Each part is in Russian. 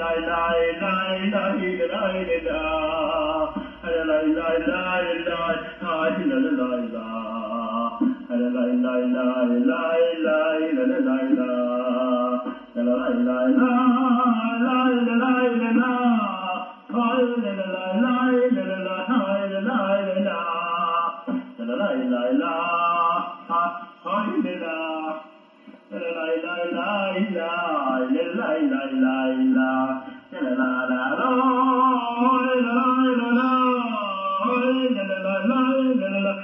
la la la la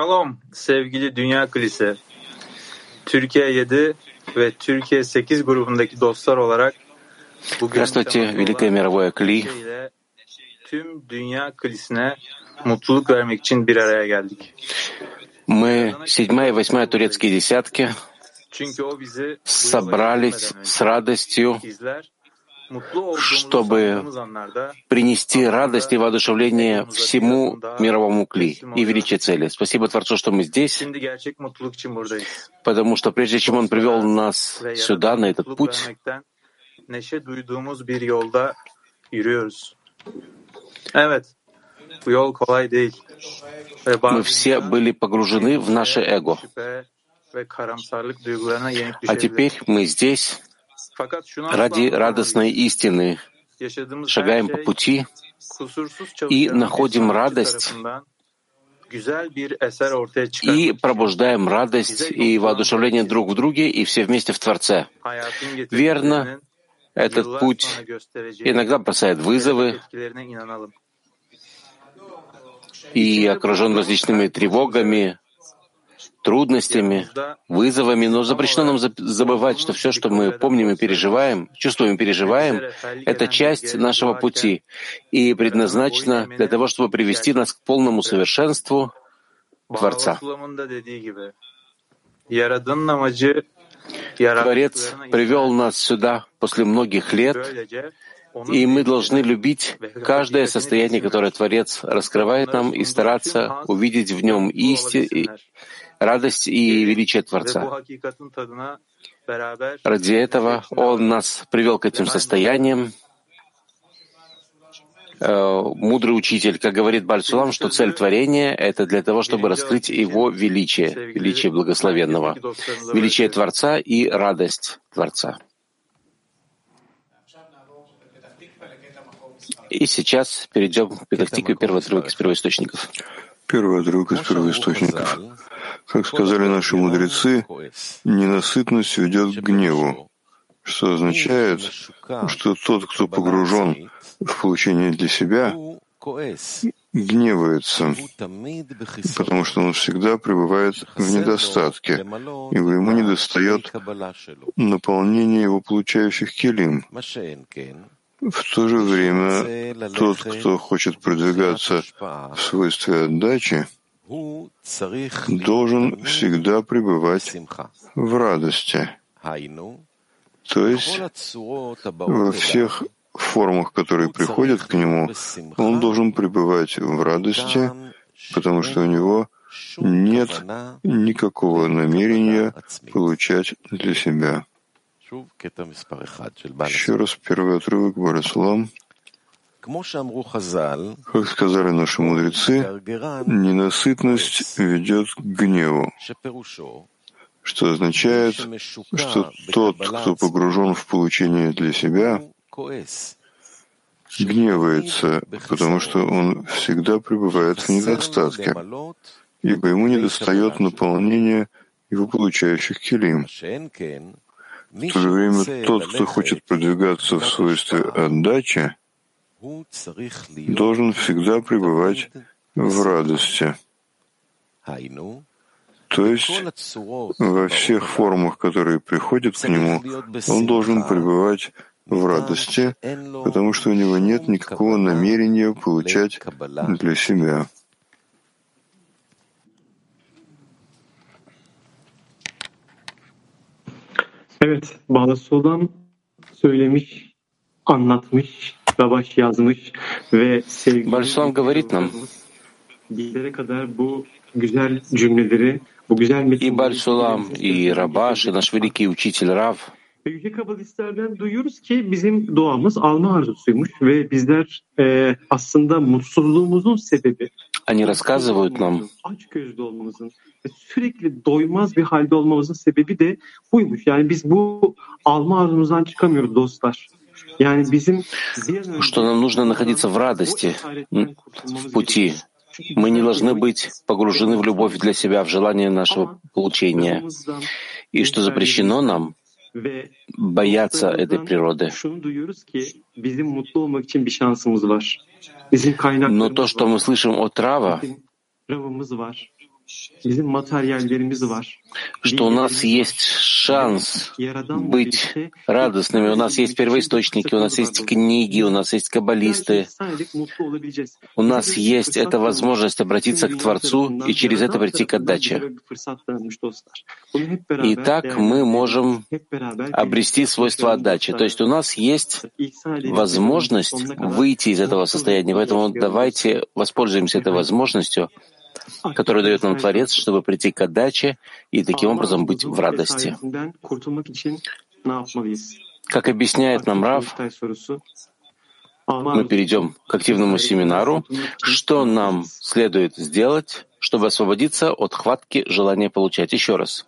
Şalom sevgili Dünya Kilise. Türkiye 7 ve Türkiye 8 grubundaki dostlar olarak bugün Здравствуйте, Великое мировое Кли. tüm Dünya Kilisine mutluluk vermek için bir araya geldik. Мы, седьмая и восьмая турецкие десятки, Çünkü o bizi bu yola собрались yönlendirmeden с радостью, чтобы принести радость и воодушевление всему мировому Кли и величие цели. Спасибо Творцу, что мы здесь, потому что прежде чем Он привел нас сюда, на этот путь, мы все были погружены в наше эго. А теперь мы здесь ради радостной истины, шагаем по пути и находим радость и пробуждаем радость и воодушевление друг в друге и все вместе в Творце. Верно, этот путь иногда бросает вызовы и окружен различными тревогами, трудностями, вызовами, но запрещено нам заб- забывать, что все, что мы помним и переживаем, чувствуем и переживаем, это часть нашего пути и предназначено для того, чтобы привести нас к полному совершенству Творца. Творец привел нас сюда после многих лет, и мы должны любить каждое состояние, которое Творец раскрывает нам, и стараться увидеть в нем исти, и радость и величие Творца. Ради этого Он нас привел к этим состояниям. Э, Мудрый учитель, как говорит Бальсулам, что цель творения — это для того, чтобы раскрыть Его величие, величие благословенного, величие Творца и радость Творца. И сейчас перейдем к Петахтику, первой отрывок из первоисточников. Первый отрывок из первоисточников. Как сказали наши мудрецы, ненасытность ведет к гневу, что означает, что тот, кто погружен в получение для себя, гневается, потому что он всегда пребывает в недостатке, ибо ему недостает наполнения его получающих келим. В то же время тот, кто хочет продвигаться в свойстве отдачи, должен всегда пребывать в радости, то есть во всех формах, которые приходят к нему, он должен пребывать в радости, потому что у него нет никакого намерения получать для себя. Еще раз первый отрывок Барасалам. Как сказали наши мудрецы, ненасытность ведет к гневу, что означает, что тот, кто погружен в получение для себя, гневается, потому что он всегда пребывает в недостатке, ибо ему недостает наполнения его получающих килим. В то же время тот, кто хочет продвигаться в свойстве отдачи, должен всегда пребывать в радости. То есть во всех формах, которые приходят к нему, он должен пребывать в радости, потому что у него нет никакого намерения получать для себя. Evet, Bağdasoğlu'dan söylemiş, anlatmış, Rabaş yazmış ve sevgili Барислам говорит нам, bizlere kadar bu güzel cümleleri, bu güzel и Бальсулам, и Рабаш, и наш великий учитель Рав, Ve Yüce Kabalistlerden duyuyoruz ki bizim doğamız alma arzusuymuş ve bizler e, aslında mutsuzluğumuzun sebebi они рассказывают нам, aç gözlü olmamızın ve sürekli doymaz bir halde olmamızın sebebi de buymuş. Yani biz bu alma arzumuzdan çıkamıyoruz dostlar. Что нам нужно находиться в радости, в пути. Мы не должны быть. погружены в любовь для себя, в желание нашего получения. И что запрещено нам бояться этой природы. Но то, что мы слышим от Рава, Что у нас есть шанс быть радостными. У нас есть первоисточники, у нас есть книги, у нас есть каббалисты. У нас есть эта возможность обратиться к Творцу и через это прийти к отдаче. И так мы можем обрести свойство отдачи. То есть у нас есть возможность выйти из этого состояния. Поэтому давайте воспользуемся этой возможностью, которую дает нам Творец, чтобы прийти к отдаче и таким образом быть в радости. Как объясняет нам Рав, мы перейдем к активному семинару. Что нам следует сделать, чтобы освободиться от хватки желания получать? Еще раз.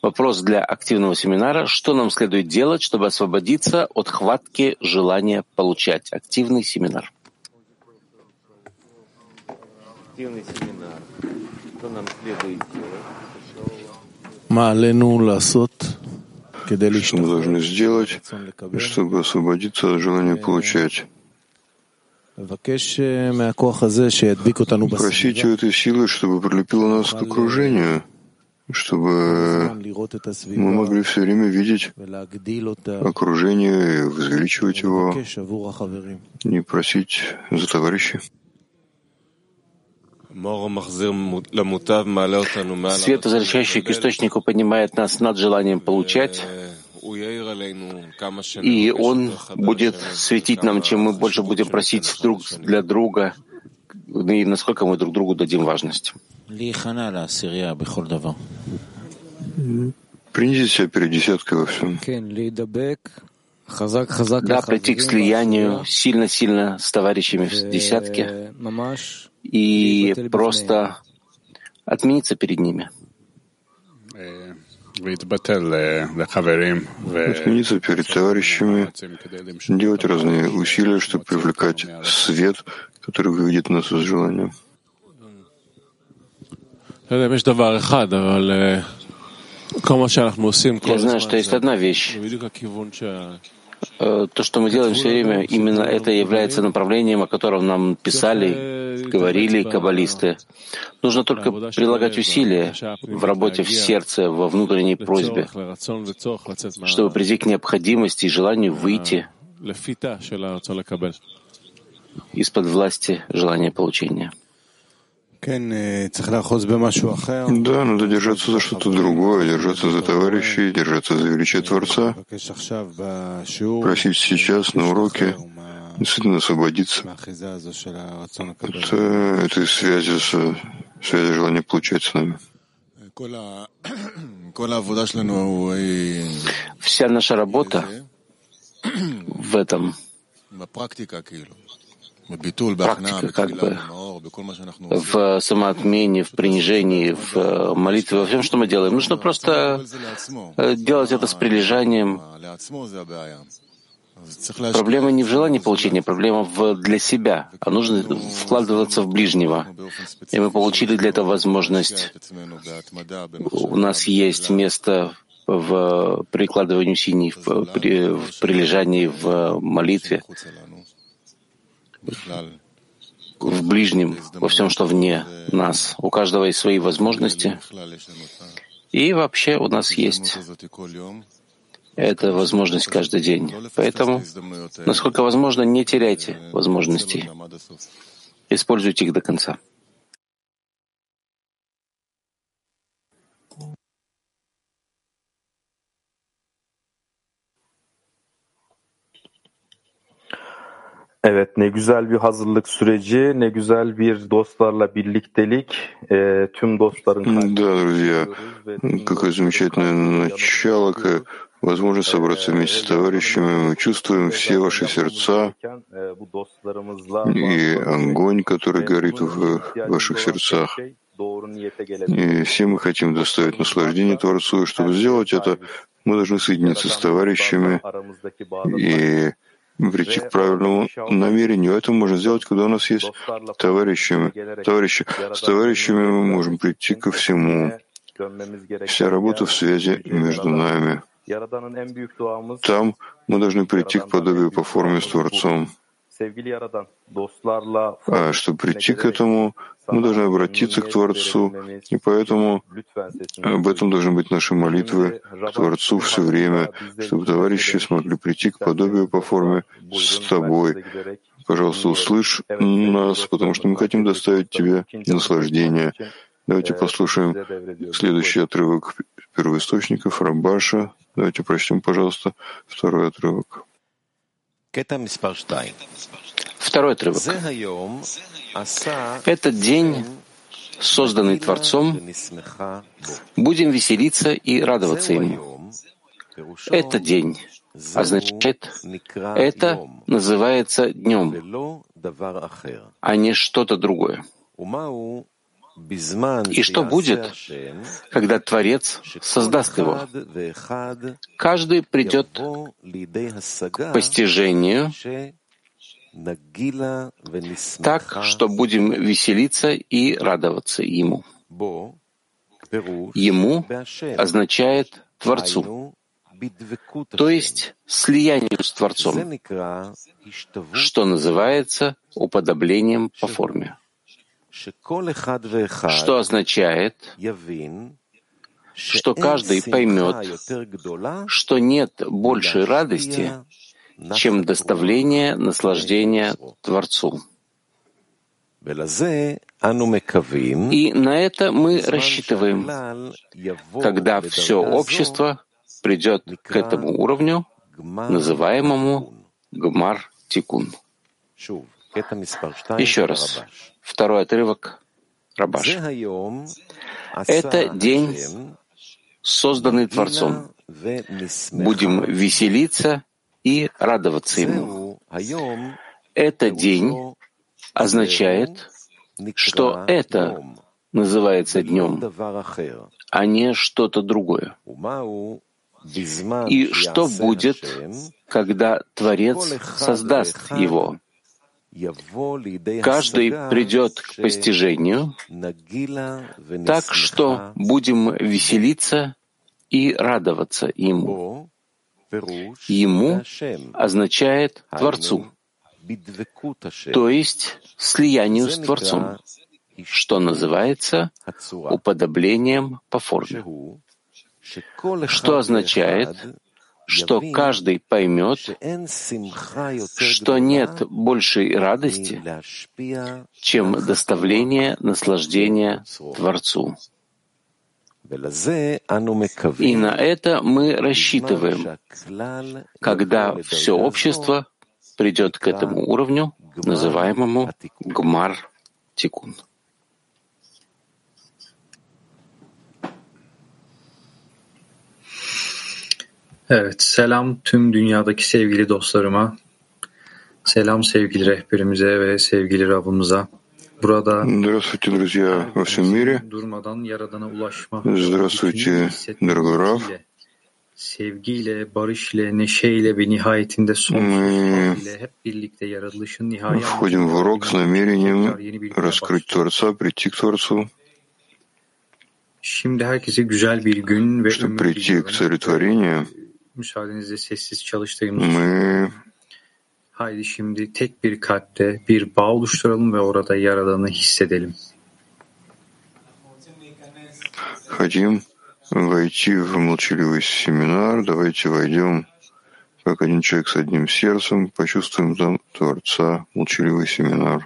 Вопрос для активного семинара. Что нам следует делать, чтобы освободиться от хватки желания получать? Активный семинар. Активный семинар. Что нам следует делать? Что мы должны сделать, чтобы освободиться от желания получать? Просите у этой силы, чтобы прилепила нас к окружению, чтобы мы могли все время видеть окружение и возвеличивать его, не просить за товарищей. Свет, возвращающий к источнику, поднимает нас над желанием получать, и Он будет светить нам, чем мы больше будем просить друг для друга, и насколько мы друг другу дадим важность. Принесите себя перед десяткой во всем. Да, прийти к слиянию сильно-сильно с товарищами в десятке и просто отмениться перед ними. Отмениться перед товарищами, делать разные усилия, чтобы привлекать свет, который выведет нас из желания. Я знаю, что есть одна вещь. Э, то, что мы делаем все время, именно это является направлением, о котором нам писали, говорили каббалисты. Нужно только прилагать усилия в работе в сердце, во внутренней просьбе, чтобы прийти к необходимости и желанию выйти из-под власти желания получения. Да, надо держаться за что-то другое, держаться за товарищей, держаться за величие Творца, просить сейчас на уроке действительно освободиться. от этой связи с связи желания получать с нами. Вся наша работа в этом практика как бы. в самоотмене, в принижении, в молитве, во всем, что мы делаем. Нужно просто делать это с прилежанием. Проблема не в желании получения, проблема в, для себя, а нужно вкладываться в ближнего. И мы получили для этого возможность. У нас есть место в прикладывании усилий, в, при, в прилежании, в молитве, в ближнем, во всем, что вне нас. У каждого есть свои возможности. И вообще у нас есть эта возможность каждый день. Поэтому, насколько возможно, не теряйте возможностей. Используйте их до конца. Evet, ne güzel bir hazırlık süreci, ne güzel bir dostlarla birliktelik. E, tüm dostların Да, друзья, какое замечательное начало, возможность собраться вместе с товарищами. Мы чувствуем все ваши сердца. и огонь, который горит в ваших сердцах. И все мы хотим доставить наслаждение Творцу, и чтобы сделать это, мы должны соединиться с товарищами. и прийти к правильному намерению. Это можно сделать, когда у нас есть товарищами. Товарищи. С товарищами мы можем прийти ко всему. Вся работа в связи между нами. Там мы должны прийти к подобию по форме с Творцом. А чтобы прийти к этому, мы должны обратиться к Творцу, и поэтому об этом должны быть наши молитвы к Творцу все время, чтобы товарищи смогли прийти к подобию по форме с тобой. Пожалуйста, услышь нас, потому что мы хотим доставить тебе наслаждение. Давайте послушаем следующий отрывок первоисточников Рабаша. Давайте прочтем, пожалуйста, второй отрывок. Второй отрывок. Этот день, созданный Творцом, будем веселиться и радоваться ему. Этот день означает, это называется днем, а не что-то другое. И что будет, когда Творец создаст его? Каждый придет к постижению так, что будем веселиться и радоваться Ему. Ему означает Творцу, то есть слиянию с Творцом, что называется уподоблением по форме. что означает, что каждый поймет, что нет большей радости, чем доставление наслаждения Творцу. И на это мы рассчитываем, когда все общество придет к этому уровню, называемому Гмар Тикун. Еще раз. Второй отрывок Рабаш. Это день, созданный Творцом. Будем веселиться и радоваться Ему. Это день означает, что это называется днем, а не что-то другое. И что будет, когда Творец создаст его? Каждый придет к постижению, так что будем веселиться и радоваться Ему. Ему означает Творцу, то есть слиянию с Творцом, что называется уподоблением по форме, что означает, что каждый поймет, что нет большей радости, чем доставление наслаждения Творцу. И на это мы рассчитываем, когда все общество придет к этому уровню, называемому Гмар Тикун. Evet, selam tüm dünyadaki sevgili dostlarıma. Selam sevgili rehberimize ve sevgili Rabbimize. Burada Здравствуйте, друзья во всем мире. Здравствуйте, дорогой Рав. sevgiyle, barışla, neşeyle ve nihayetinde sonsuz ile hep birlikte yaratılışın nihai входим в урок с намерением раскрыть Творца, прийти к Творцу, Şimdi herkese güzel bir gün ve чтобы прийти к царю творения, müsaadenizle sessiz çalıştığımız мы Haydi şimdi tek bir kalpte bir bağ oluşturalım ve orada Yaradan'ı hissedelim. хотим войти в молчаливый семинар. Давайте войдем как один человек с одним сердцем, почувствуем там Творца, молчаливый семинар.